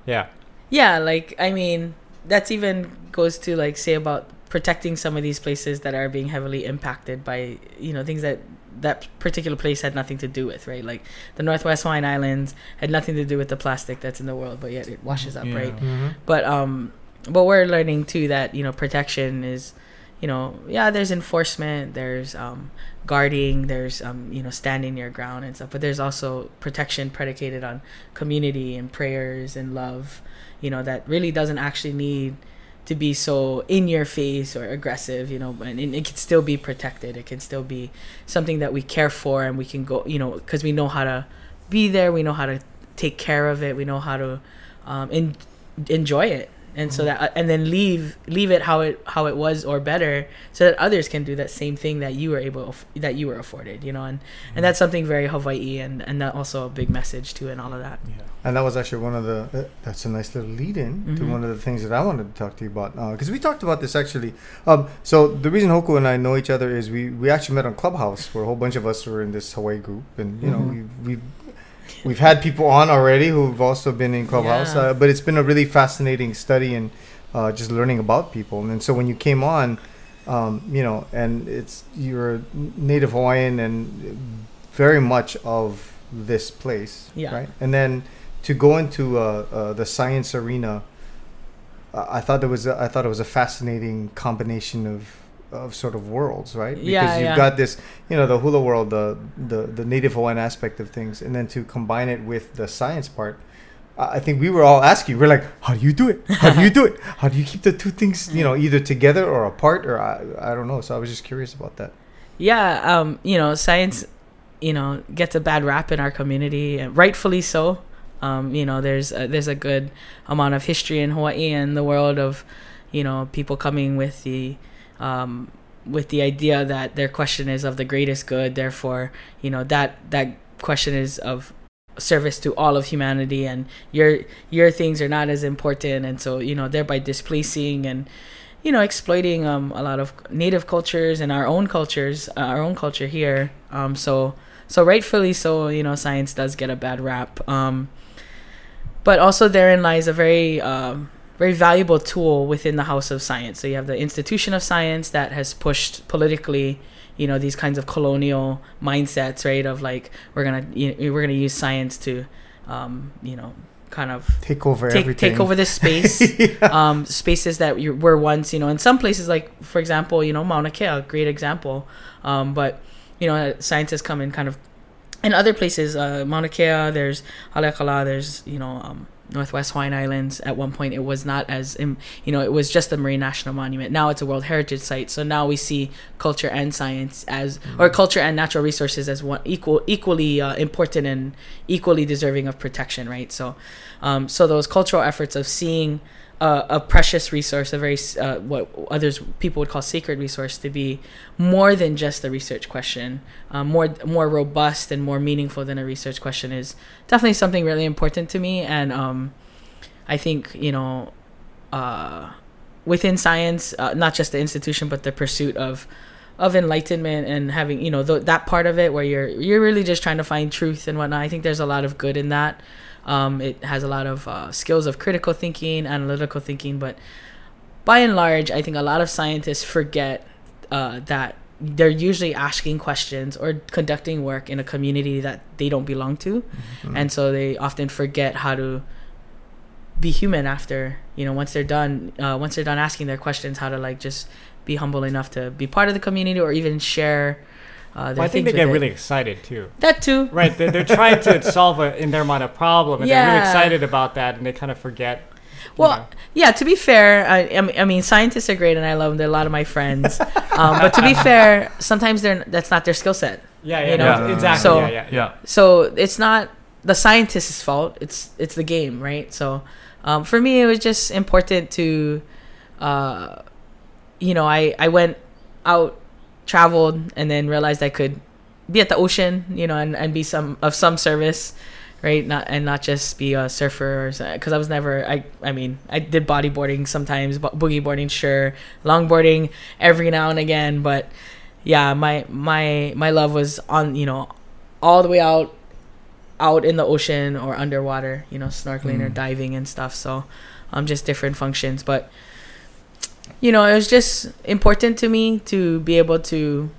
yeah, Yeah, like I mean, that's even goes to like say about protecting some of these places that are being heavily impacted by you know things that that particular place had nothing to do with, right? Like the Northwest Hawaiian Islands had nothing to do with the plastic that's in the world, but yet it washes up, Yeah. right? Mm-hmm. But um, but we're learning too that you know protection is, you know, yeah, there's enforcement, there's um, guarding, there's um, you know, standing your ground and stuff. But there's also protection predicated on community and prayers and love, you know, that really doesn't actually need to be so in your face or aggressive, you know, and it can still be protected. It can still be something that we care for and we can go, you know, because we know how to be there, we know how to take care of it, we know how to um, en- enjoy it and so that and then leave leave it how it how it was or better so that others can do that same thing that you were able that you were afforded you know and and that's something very hawaii and and that also a big message too and all of that yeah. And that was actually one of the. Uh, that's a nice little lead in to Mhm. one of the things that I wanted to talk to you about because we talked about this actually. Um, so the reason Hoku and I know each other is we we actually met on Clubhouse where a whole bunch of us were in this Hawaii group, and you know Mhm. we we've we've had people on already who've also been in Clubhouse, Yeah. uh, but it's been a really fascinating study and uh, just learning about people. And so when you came on, um, you know, and it's you're native Hawaiian and very much of this place, Yeah. right? And then to go into uh, uh, the science arena, I thought there was a, I thought it was a fascinating combination of of sort of worlds, right? Because Yeah, you've yeah. got this, you know, the hula world, the, the the native Hawaiian aspect of things, and then to combine it with the science part. I think we were all asking. We're like, "How do you do it? How do you do it? How do you keep the two things, you know, either together or apart?" Or I, I don't know. So I was just curious about that. yeah um you know science you know gets a bad rap in our community and rightfully so um you know there's a, there's a good amount of history in hawaii and the world of you know people coming with the um with the idea that their question is of the greatest good therefore you know that that question is of service to all of humanity and your your things are not as important and so you know thereby displacing and you know exploiting um a lot of native cultures and our own cultures uh, our own culture here. Um so so rightfully so you know science does get a bad rap. Um but also therein lies a very um very valuable tool within the house of science so you have the institution of science that has pushed politically you know these kinds of colonial mindsets right of like we're gonna you know, we're gonna use science to um you know kind of Take over take everything. take over this space um, spaces that you were once, you know, in some places, like for example, you know, Mauna Kea, a great example. Um, but you know, science has come in kind of in other places, uh, Mauna Kea, there's Haleakala, there's you know, um, Northwest Hawaiian Islands. At one point, it was not as you know, it was just a marine national monument. Now it's a World Heritage Site. So now we see culture and science as, or culture and natural resources as one equal, equally uh, important and equally deserving of protection, right? So, um, so those cultural efforts of seeing uh, a precious resource, a very uh, what others people would call sacred resource, to be more than just a research question, um, more more robust and more meaningful than a research question is definitely something really important to me. And um, I think you know, uh, within science, uh, not just the institution, but the pursuit of of enlightenment and having you know th- that part of it where you're you're really just trying to find truth and whatnot. I think there's a lot of good in that. Um, it has a lot of uh, skills of critical thinking, analytical thinking, but by and large, I think a lot of scientists forget uh, that they're usually asking questions or conducting work in a community that they don't belong to, Mhm. and so they often forget how to be human after you know once they're done uh, once they're done asking their questions how to like just be humble enough to be part of the community or even share uh, Well, I think they get it. really excited too. that too Right, they're, they're trying to solve a, in their mind a problem, and they're really excited about that, and they kind of forget. Well, know. yeah. To be fair, I, I mean- scientists are great, and I love them. They're a lot of my friends. um, but to be fair, sometimes they're that's not their skill set. yeah, yeah, you no, know, exactly. so- yeah, yeah, Yeah. So it's not the scientist's fault. It's it's the game, right? So um, for me, it was just important to, uh, you know, I I went out, traveled, and then realized I could be at the ocean, you know, and, and be some of some service, right? Not and not just be a surfer or because I was never. I I mean, I did bodyboarding sometimes, bo- boogie boarding, sure, longboarding every now and again, but yeah, my my my love was on you know, all the way out, out in the ocean or underwater, you know, snorkeling or Mm. diving and stuff. So, um, just different functions, but you know, it was just important to me to be able to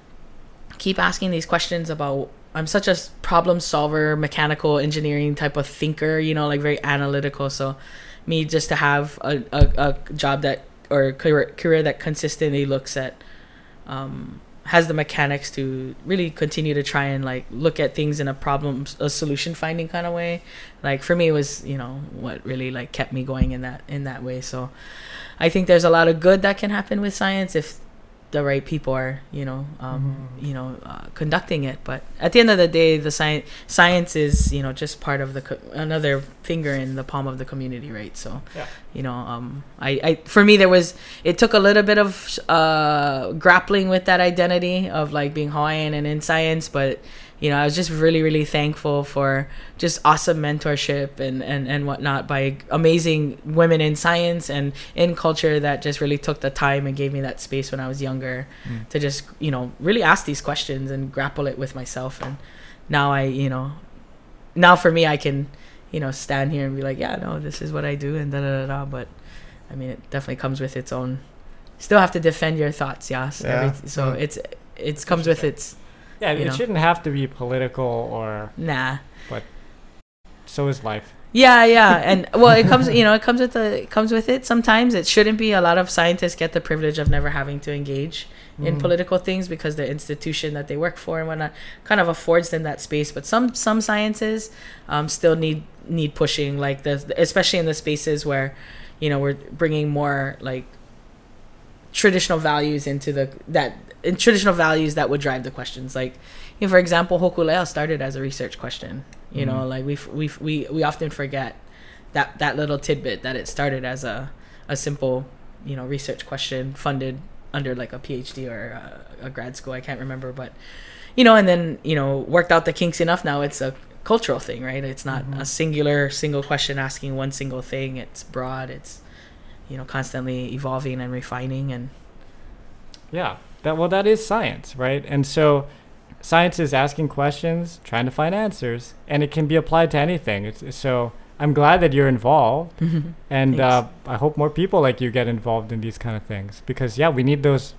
keep asking these questions about I'm such a problem solver, mechanical engineering type of thinker, you know, like very analytical. So me just to have a, a, a job that or career, career that consistently looks at um, has the mechanics to really continue to try and like look at things in a problem a solution finding kind of way like for me it was you know what really like kept me going in that in that way so i think there's a lot of good that can happen with science if the right people are you know um, you know uh, conducting it. But at the end of the day the science science is you know just part of the co- another finger in the palm of the community right? So Yeah. you know um I, I for me there was it took a little bit of uh grappling with that identity of like being hawaiian and in science but you know i was just really really thankful for just awesome mentorship and and and whatnot by amazing women in science and in culture that just really took the time and gave me that space when i was younger Mm. to just you know really ask these questions and grapple it with myself and now i you know now for me i can you know stand here and be like yeah no this is what i do and da da da da but i mean it definitely comes with its own still have to defend your thoughts yes Yeah. Every- so Mm. it's it comes with its Yeah, it know. shouldn't have to be political or nah But so is life. Yeah, yeah, and well, it comes, you know, it comes with the, it comes with it. Sometimes it shouldn't be. A lot of scientists get the privilege of never having to engage in Mm. political things because the institution that they work for and whatnot kind of affords them that space. But some some sciences um, still need need pushing, like the especially in the spaces where, you know, we're bringing more like traditional values into the that in traditional values that would drive the questions. Like, you know, for example, Hokulea started as a research question. You know, Mhm. like we we we we often forget that that little tidbit that it started as a a simple you know research question funded under like a PhD or a, a grad school. I can't remember, but you know, and then you know worked out the kinks enough. Now it's a cultural thing, right? It's not Mhm. a singular single question asking one single thing. It's broad. It's you know constantly evolving and refining and Yeah. That well that is science, right? And so science is asking questions, trying to find answers, and it can be applied to anything. It's, so I'm glad that you're involved, and uh, I hope more people like you get involved in these kind of things because yeah, we need those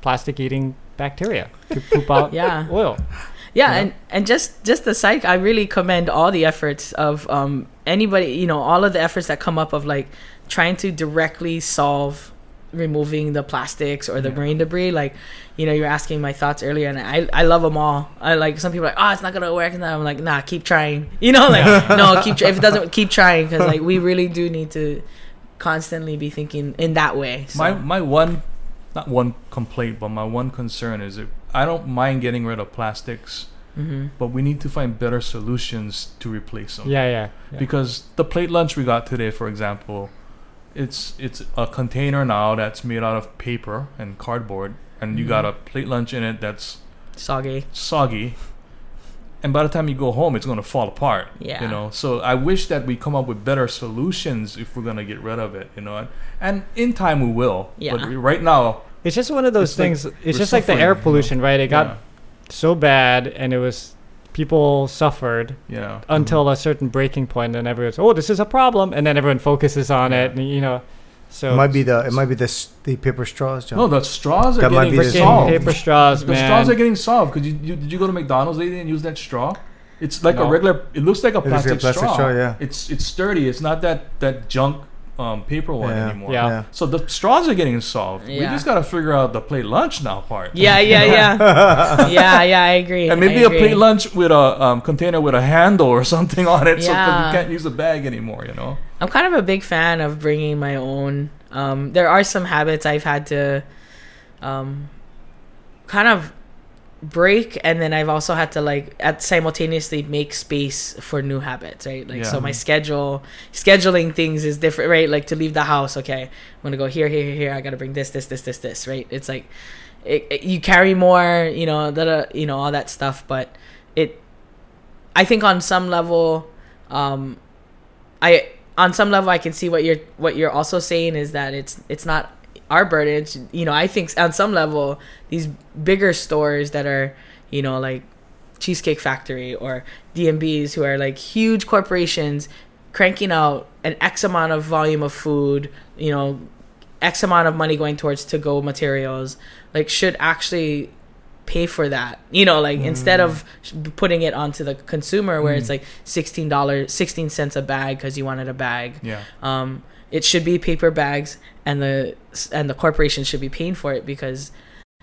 plastic-eating bacteria to poop out Yeah. oil. yeah Yeah. and and just just the psych i really commend all the efforts of um anybody you know all of the efforts that come up of like trying to directly solve removing the plastics or the Yeah. marine debris like you know you're asking my thoughts earlier and i i love them all i like some people are like oh it's not gonna work and i'm like nah keep trying you know like no keep try- if it doesn't keep trying because like we really do need to constantly be thinking in that way so. My my one, not one complaint, but my one concern is if I don't mind getting rid of plastics, Mhm. but we need to find better solutions to replace them. Yeah, yeah. yeah. Because the plate lunch we got today, for example, it's it's a container now that's made out of paper and cardboard, and you got a mm-hmm. plate lunch in it that's soggy soggy. And by the time you go home, it's gonna fall apart. Yeah. You know. So I wish that we come up with better solutions if we're gonna get rid of it. You know. And in time we will. Yeah. But right now, It's just one of those It's like things. it's just like the suffering, air you know? pollution, right? It got yeah, so bad, and it was people suffered yeah. until mm-hmm. a certain breaking point, and everyone's, oh, this is a problem, and then everyone focuses on Yeah. it, and you know, so it might be the it might be the the paper straws, John. No, the straws are That might getting be solved. paper straws, the man. straws are getting solved. Could you, you did you go to McDonald's lately and use that straw? It's like a regular. It looks like a It looks like plastic, a plastic straw. straw, yeah. It's it's sturdy. It's not that that junk um, paper one Yeah. anymore. Yeah. yeah. So the straws are getting solved. We just gotta figure out the plate lunch now part. yeah yeah yeah yeah yeah i agree And maybe I a plate agree. lunch with a um, container with a handle or something on it, so 'cause Yeah. you can't use a bag anymore. You know. I'm kind of a big fan of bringing my own. Um, there are some habits I've had to, um, kind of break and then I've also had to like at simultaneously make space for new habits, right? Like so my schedule scheduling things is different, right? Like to leave the house, okay, I'm gonna go here, here, here, here. I gotta bring this, this, this, this, this, right? It's like it, it- you carry more, you know, that you know all that stuff, but it. I think on some level, um, I on some level I can see what you're what you're also saying is that it's it's not our burden. You know, I think on some level these bigger stores that are you know like Cheesecake Factory or DMBs who are like huge corporations cranking out an X amount of volume of food, you know, X amount of money going towards to go materials, like should actually pay for that. You know, like instead of putting it onto the consumer where it's like sixteen dollars, sixteen cents a bag because you wanted a bag. Yeah. Um, it should be paper bags, and the and the corporation should be paying for it because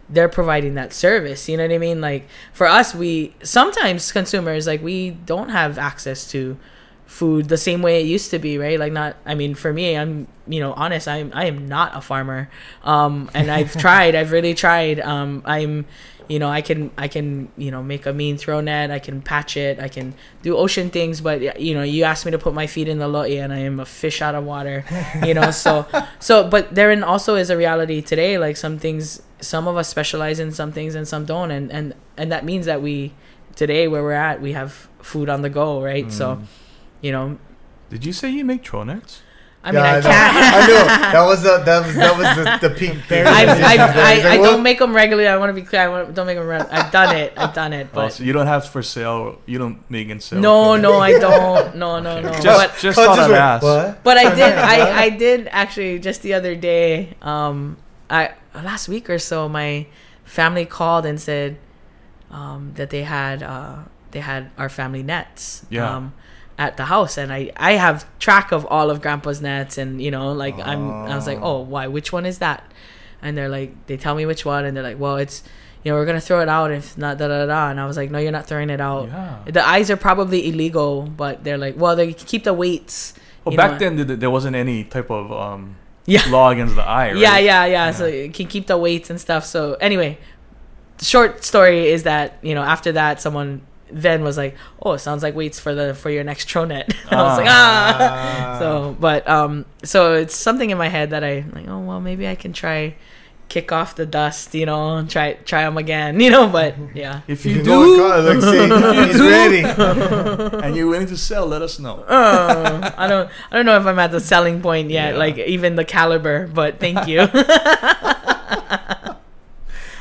they're providing that service. You know what I mean? Like for us, we sometimes consumers like we don't have access to food the same way it used to be, right? Like not. I mean, for me, I'm you know honest. I'm I am not a farmer, um, and I've tried. I've really tried. Um, I'm you know i can i can you know make a mean throw net. I can patch it. I can do ocean things. But you know you asked me to put my feet in the lo'i and i am a fish out of water you know so so but therein also is a reality today. Like some things some of us specialize in some things and some don't. And and and that means that we today where we're at we have food on the go right? So Mm. you know. Did you say you make tronets? I mean i know. can't I know. That was the that was that was the, the peak. I, I, He's I, like, I don't make them regularly. I want to be clear. I want, don't make them. Re- I've done it. I've done it. Oh, But so you don't have for sale. You don't make and sell. no, no, I don't. No, no, no. Just, But just Oh, thought just I'd ask. What? but I did. I I did actually just the other day. Um, I last week or so, my family called and said, um, that they had uh they had our family nets. Yeah. Um, at the house and I, I have track of all of grandpa's nets and you know like I'm I was like Oh. oh why which one is that and they're like they tell me which one and they're like well it's you know we're gonna throw it out if not da da da and I was like no you're not throwing it out Yeah. the eyes are probably illegal but they're like well they keep the weights Well, back know. then th- th- there wasn't any type of um, yeah law against the eye, right? yeah, yeah, yeah. Yeah. So you can keep the weights and stuff. So anyway, the short story is that you know after that someone then was like, oh, it sounds like waits for the for your next tronet. I was like, ah. So, but um, so it's something in my head that I like. Oh well, maybe I can try kick off the dust, you know, and try try them again, you know. But yeah, If You you go and do call it, like, see, he's do. ready. and you're willing to sell, let us know. oh, I don't I don't know if I'm at the selling point yet, Yeah. like even the caliber. But thank you.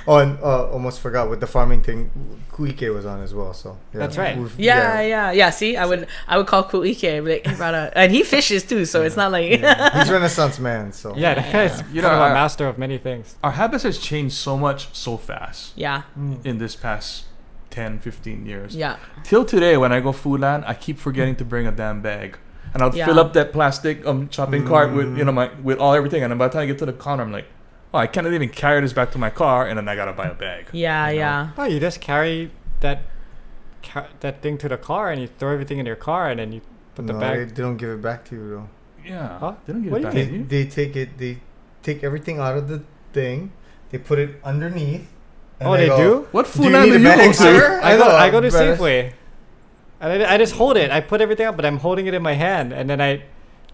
Oh, and uh, almost forgot with the farming thing. Kuike was on as well. So yeah. That's right. We've- Yeah, yeah, yeah. See, I would, I would call Kuike. I'd be like, hey, brother. and he fishes too, so it's not like, He's Renaissance man. So Yeah, that guy's You you know, know, a I- master of many things. Our habits has changed so much so fast yeah, Mm. in this past 10, 15 years. yeah, Till today, when I go Foodland, I keep forgetting to bring a damn bag. And I'll Yeah. fill up that plastic um, shopping cart with Mm. you know my with all everything, and then by the time I get to the counter, I'm like, oh, I can't even carry this back to my car, and then I gotta buy a bag. yeah, You know? yeah. Oh, you just carry that ca- that thing to the car and you throw everything in your car and then you put the no, bag. They, they don't give it back to you Yeah, Huh? they don't give What it do back though. to They, you. they take it. They take everything out of the thing. They put it underneath. and oh, they go, do? What Do you Foodland need do you go to? sir? I go, know, I go to but Safeway. And I, I just hold it. I put everything up, but I'm holding it in my hand, and then I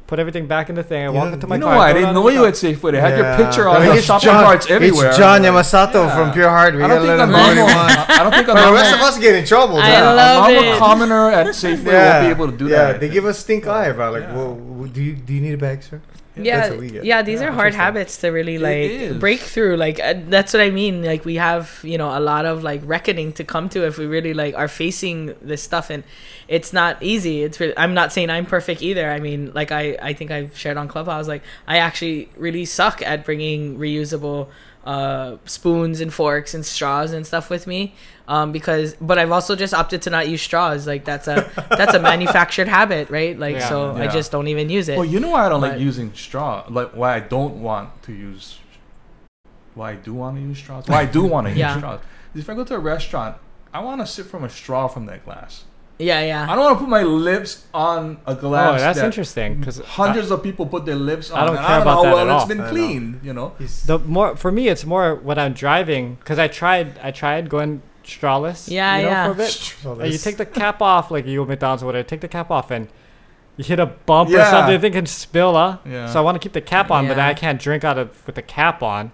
put everything back in the thing. I You walk into my You know car. why? I didn't know you at Safeway. They had your picture They're on the shopping John- carts everywhere. It's John I'm Yamasato yeah. from Pure Heart. We I don't think let a him do what he normal. I don't think a But the rest of us get in trouble. I now. a love normal it. commoner at Safeway won't be able to do yeah, that. they give us stink eye about like, Yeah. well, do you do you need a bag, sir? Yeah, That's what we get. yeah, these Yeah, are hard habits to really like break through. Like uh, that's what I mean. Like we have, you know, a lot of like reckoning to come to if we really like are facing this stuff, and it's not easy. It's really, I'm not saying I'm perfect either. I mean, like I I think I've shared on Clubhouse. Like I actually really suck at bringing reusable uh, spoons and forks and straws and stuff with me. Um, because, but I've also just opted to not use straws. Like that's a that's a manufactured habit, right? Like Yeah. so, I just don't even use it. Well, you know why I don't like using straw. Like why I don't want to use. Why I do want to use straws. Why I do want to Yeah. use straws. If I go to a restaurant, I want to sip from a straw from that glass. yeah, yeah. I don't want to put my lips on a glass. Oh, that's that interesting. Because Hundreds of people put their lips on. I don't and care I don't about know that how at all. it's been I know. You know. The more for me, it's more when I'm driving because I tried I tried going strawless. Yeah, you know, yeah. For a bit. So And you take the cap off, like you go McDonald's or whatever. Take the cap off and you hit a bump or something. You think it can spill, huh? Yeah. So I want to keep the cap on, but then I can't drink out of with the cap on.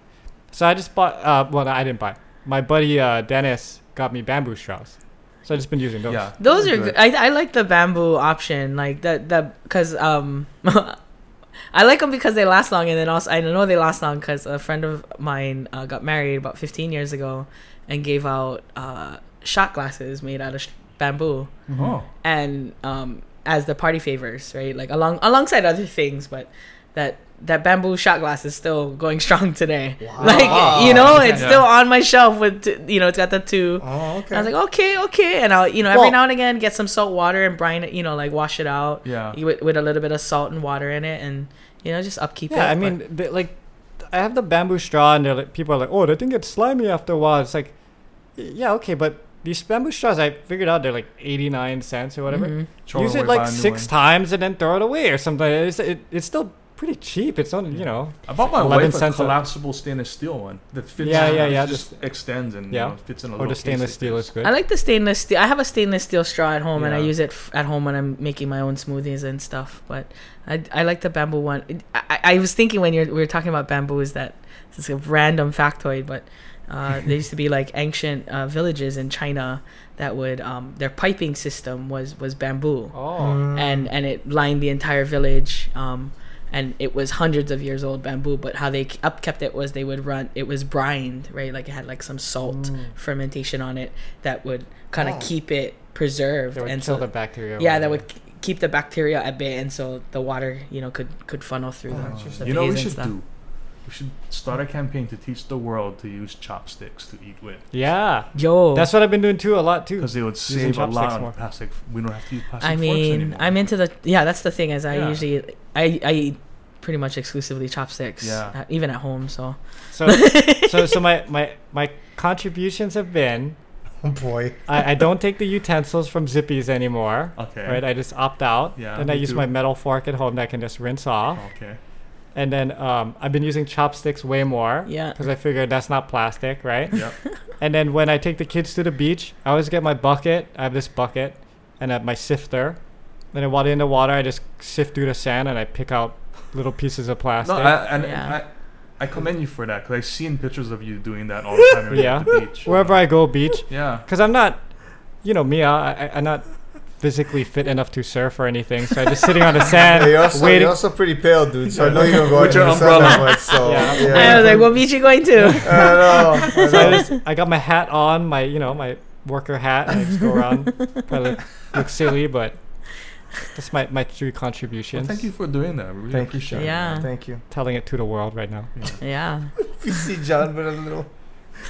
So I just bought. Uh, well, I didn't buy. My buddy uh, Dennis got me bamboo straws. So I just been using those. Yeah. Those are good. good. I, I like the bamboo option, like that that because um, I like them because they last long, and then also I know they last long because a friend of mine uh, got married about 15 years ago, and gave out uh, shot glasses made out of sh- bamboo, Oh. and um, as the party favors, right? Like along alongside other things, but that that bamboo shot glass is still going strong today. Like you know, it's Yeah. still on my shelf with t- you know, it's got the two. Oh, okay. I was like, okay, okay, and I'll you know every Well- now and again get some salt water and brine it, you know, like wash it out Yeah. with, with a little bit of salt and water in it, and you know just upkeep it. Yeah, I but- mean, the, like, I have the bamboo straw, and they're like, people are like, "Oh, the thing gets slimy after a while." It's like, yeah, okay, but these bamboo straws, I figured out they're like eighty nine cents or whatever. Mhm. Use away, it like six one. times and then throw it away or something. It's it, it's still pretty cheap. It's only you know. I bought my 11 wife a cents a- collapsible stainless steel one that fits. Yeah, in, yeah, it yeah, Just extends and Yeah. you know, fits in a Or little the stainless like steel is good. I like the stainless steel. I have a stainless steel straw at home, and I use it f- at home when I'm making my own smoothies and stuff. But I, I like the bamboo one. I, I I was thinking when you're, we were talking about bamboo is that it's a random factoid, but uh, there used to be like ancient uh, villages in China that would um, their piping system was was bamboo, Oh, Mm. and and it lined the entire village. Um, and it was hundreds of years old bamboo, but how they up kept it was they would run. It was brined, right? Like it had like some salt Mm. fermentation on it that would kind of Oh. keep it preserved would and kill so the bacteria. yeah that whatever. would keep the bacteria at bay and so the water you know could could funnel through Oh, the, interesting. the You know what we should stuff. do? We should start a campaign to teach the world to use chopsticks to eat with. Yeah, yo that's what I've been doing too a lot too. Because they would Using save a lot chopsticks on more. plastic. We don't have to use plastic i forks mean anymore. i'm into the yeah that's the thing is i Yeah. usually i i eat pretty much exclusively chopsticks Yeah. uh, even at home so So, so, so my my my contributions have been Oh boy. I, I don't take the utensils from Zippy's anymore. Okay. Right, I just opt out. Yeah, Then I use too. my metal fork at home that I can just rinse off. Okay. And then um, I've been using chopsticks way more. Yeah. Because I figured that's not plastic, right? Yep. And then when I take the kids to the beach, I always get my bucket. I have this bucket and I have my sifter. Then I water in the water. I just sift through the sand and I pick out little pieces of plastic. No, I, and Yeah. I, I commend you for that because I've seen pictures of you doing that all the time yeah. at the beach. Wherever I go, beach. Yeah. Because I'm not, you know, me. I, I, I'm not physically fit enough to surf or anything. So I'm just sitting on the sand, Yeah, you're, also, waiting. you're also pretty pale, dude. So I know you don't go With your the sun umbrella. that much. So Yeah. yeah. i was like what beach you going to I know. I So I, know. just, I got my hat on, my you know my worker hat, and I just go around. Probably look, look silly, but that's my my true Well, thank you for doing that. We really Thank you, appreciate Sean. it. Yeah. Thank you. Telling it to the world right now. yeah If you see John with a little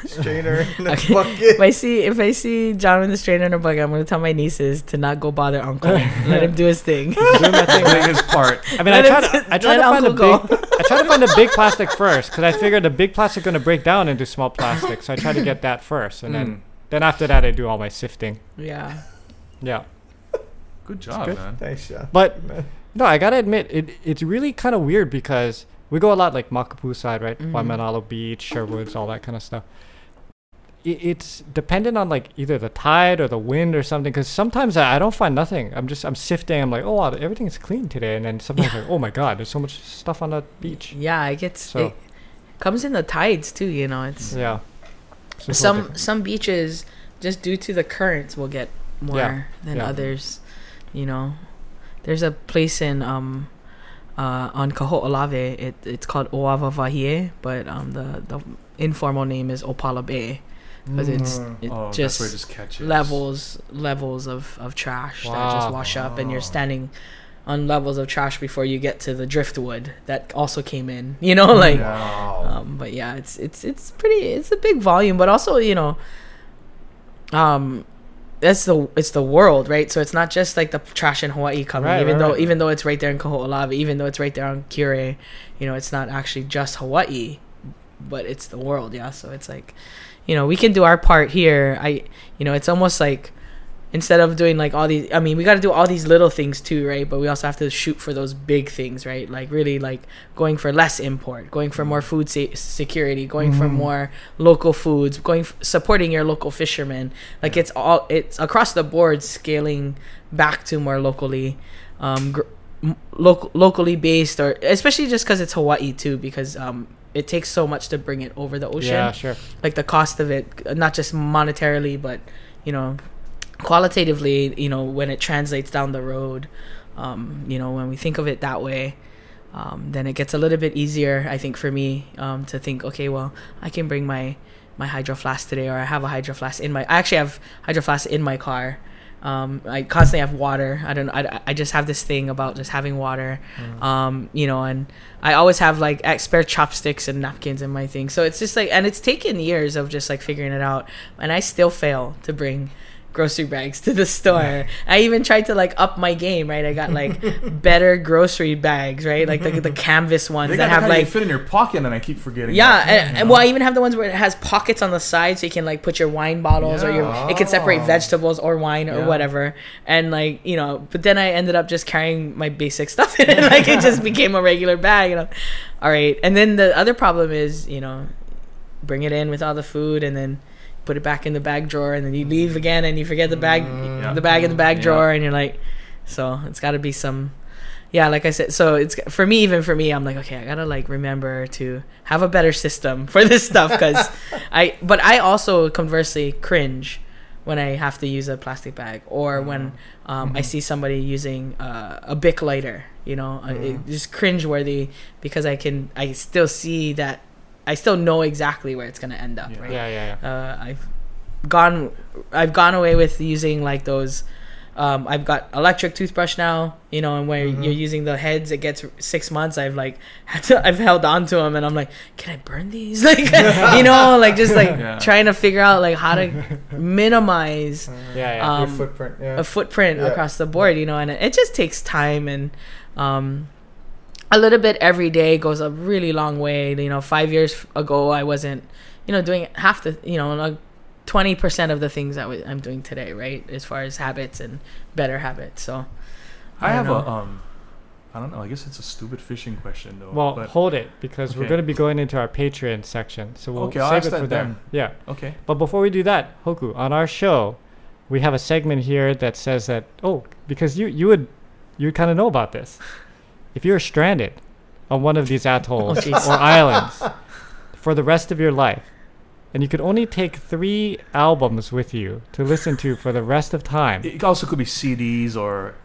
strainer in the Okay. bucket. if i see if i see john with the strainer in a bucket i'm gonna tell my nieces to not go bother uncle let him do his thing Doing my thing. His part. I mean, I Let try him- to I try to find the Uncle big I try to find the big plastic first because I figure the big plastic going to break down into small plastic. So I try to get that first, and Mm. then then after that I do all my sifting. yeah Yeah, Good job, good. man. Thanks, Sean. but no, I gotta admit it it's really kind of weird because we go a lot like Makapu'u side, right? Mhm. Waimanalo Beach, Sherwoods, all that kind of stuff. I- It's dependent on like either the tide or the wind or something. Because sometimes I I don't find nothing. I'm just I'm sifting. I'm like, oh, wow, everything is clean today. And then sometimes like, oh my god, there's so much stuff on the beach. yeah it gets So- it comes in the tides too you know it's Yeah. It's some some beaches just due to the currents will get more Yeah, than yeah. others you know there's a place in um uh on Kaho'olawe it it's called Oavavahie but um the the informal name is Opala Bay because it's Mm. it Oh, just, it just levels levels of of trash that just wash up and you're standing on levels of trash before you get to the driftwood that also came in you know like wow. um, but yeah, it's it's it's pretty. It's a big volume, but also you know, um, that's the it's the world, right? So it's not just like the trash in Hawaii coming, Right, even right, though right. even though it's right there in Kaho'olawe, even though it's right there on Kure, you know, it's not actually just Hawaii, but it's the world, yeah. So it's like, you know, we can do our part here. I, you know, it's almost like. Instead of doing like all these i mean we got to do all these little things too right but we also have to shoot for those big things right like really like going for less import going for more food sa- security going for Mhm. more local foods going f- supporting your local fishermen like it's all it's across the board scaling back to more locally um gr- locally based or especially just because it's hawaii too because um it takes so much to bring it over the ocean Yeah, sure. like the cost of it not just monetarily but you know qualitatively you know when it translates down the road um, you know when we think of it that way um, then it gets a little bit easier i think for me um, to think okay well i can bring my my hydro flask today or i have a hydro flask in my i actually have hydro flask in my car um, I constantly have water. I don't. I, I just have this thing about just having water, um, you know, and I always have like spare chopsticks and napkins in my thing. So it's just like, and it's taken years of just like figuring it out, and I still fail to bring grocery bags to the store. I even tried to like up my game, right? I got like better grocery bags, right? Like the, the canvas ones They that have like fit in your pocket, and I keep forgetting. yeah, that, and, and well, I even have the ones where it has pockets on the side, so you can like put your wine bottles or your. It can separate vegetables or wine or Yeah. whatever, and like you know. But then I ended up just carrying my basic stuff in it, like it just became a regular bag. You know, all right. And then the other problem is, you know, bring it in with all the food, and then put it back in the bag drawer, and then you leave again, and you forget the bag, Yeah. the bag in the bag Yeah. drawer, and you're like, so it's got to be some yeah like i said so it's for me even for me i'm like okay i gotta like remember to have a better system for this stuff because i but i also conversely cringe when i have to use a plastic bag or when um, i see somebody using uh, a bic lighter you know uh, it just cringe worthy because i can i still see that i still know exactly where it's gonna end up Yeah. right Yeah, yeah, yeah. uh, I've gone I've gone away with using like those um, I've got electric toothbrush now, you know, and where Mhm. you're using the heads, it gets six months. I've like had to, I've held on to them, and I'm like, can I burn these? Like, you know, like just like Yeah. trying to figure out like how to minimize Yeah, yeah. Um, Your footprint. Yeah. a footprint Yeah. across the board, you know, and it, it just takes time and um, a little bit every day goes a really long way. You know, five years ago, I wasn't, you know, doing half the, you know, like twenty percent of the things that I'm doing today, right? As far as habits and better habits. So I, I have don't a um, I don't know. I guess it's a stupid fishing question though. Well, but, hold it because we're going to be going into our Patreon section, so we'll Okay, I'll save ask it that for there. then. Yeah, okay. but before we do that, Hoku, on our show, we have a segment here that says that oh, because you you would you kind of know about this. If you're stranded on one of these atolls Oh, or islands for the rest of your life, and you could only take three albums with you to listen to for the rest of time, It also could be CDs or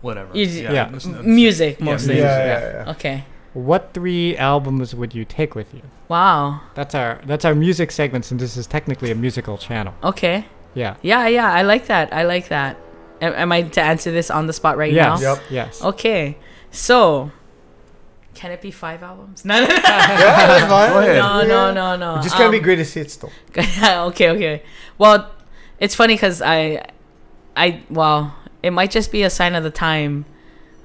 whatever. You- Yeah. it's- M- music mostly. yeah, music, yeah, yeah. Okay. what three albums would you take with you? Wow. That's our that's our music segment, since this is technically a musical channel. Okay. Yeah. Yeah, yeah. I like that. I like that. Am, am I to answer this on the spot right yes. now? Yep. Yes. Okay. So, can it be five albums? No, no, no. Yeah, that's fine. No, no, no, no. Just gotta be Um, greatest hits though. okay, okay. Well, it's funny because I, I well, it might just be a sign of the time,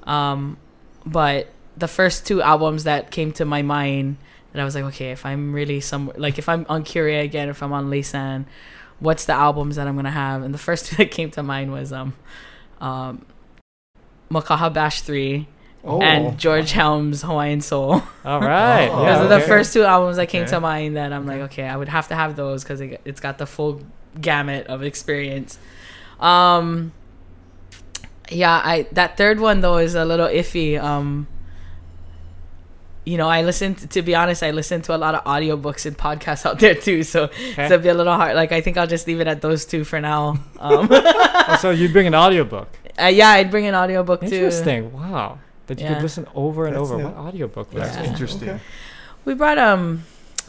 um, but the first two albums that came to my mind, that I was like, okay, if I'm really some like if I'm on Kure again, if I'm on Laysan, what's the albums that I'm gonna have? And the first two that came to mind was um, um, Makaha Bash three Oh. and George Helm's Hawaiian Soul. All right. Oh, Those yeah, are the first two albums that came Okay. to mind that I'm like, okay, I would have to have those because it, it's got the full gamut of experience. Um, yeah, I that third one though is a little iffy. Um, you know, I listened to be honest, I listened to a lot of audiobooks and podcasts out there too, so Okay. so it'd be a little hard. Like I think I'll just leave it at those two for now. Um, Oh, so you bring an audiobook. uh, yeah, I'd bring an audiobook too. Interesting. Wow. That you Yeah. could listen over and That's over. new. What audiobook was That's Yeah. that? interesting. Okay. We brought um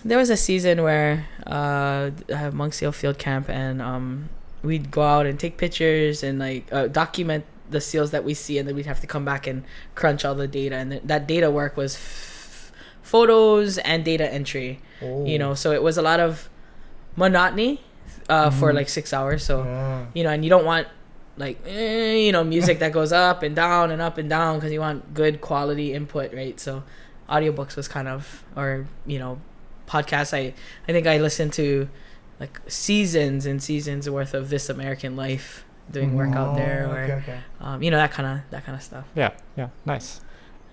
there was a season where uh I have Monk Seal Field Camp and um we'd go out and take pictures and like uh, document the seals that we see and then we'd have to come back and crunch all the data and th- that data work was f- photos and data entry Oh. you know so it was a lot of monotony uh for Mhm. like 6 hours so Yeah. you know, and you don't want like eh, you know music that goes up and down and up and down because you want good quality input, right? So, audiobooks was kind of or you know, podcasts. I I think I listened to like seasons and seasons worth of This American Life doing work out there, Oh, or okay, okay. um, you know that kind of that kind of stuff. Yeah, yeah, nice.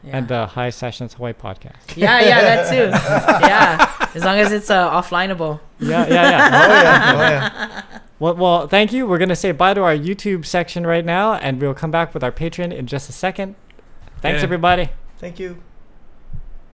Yeah. And the High Sessions Hawaii podcast. yeah, yeah, that too. yeah, as long as it's uh, offlineable. Yeah, yeah, yeah. Oh yeah, oh yeah. Well, well, thank you. We're gonna say bye to our YouTube section right now, and we'll come back with our Patreon in just a second. Thanks, Yeah. everybody. Thank you.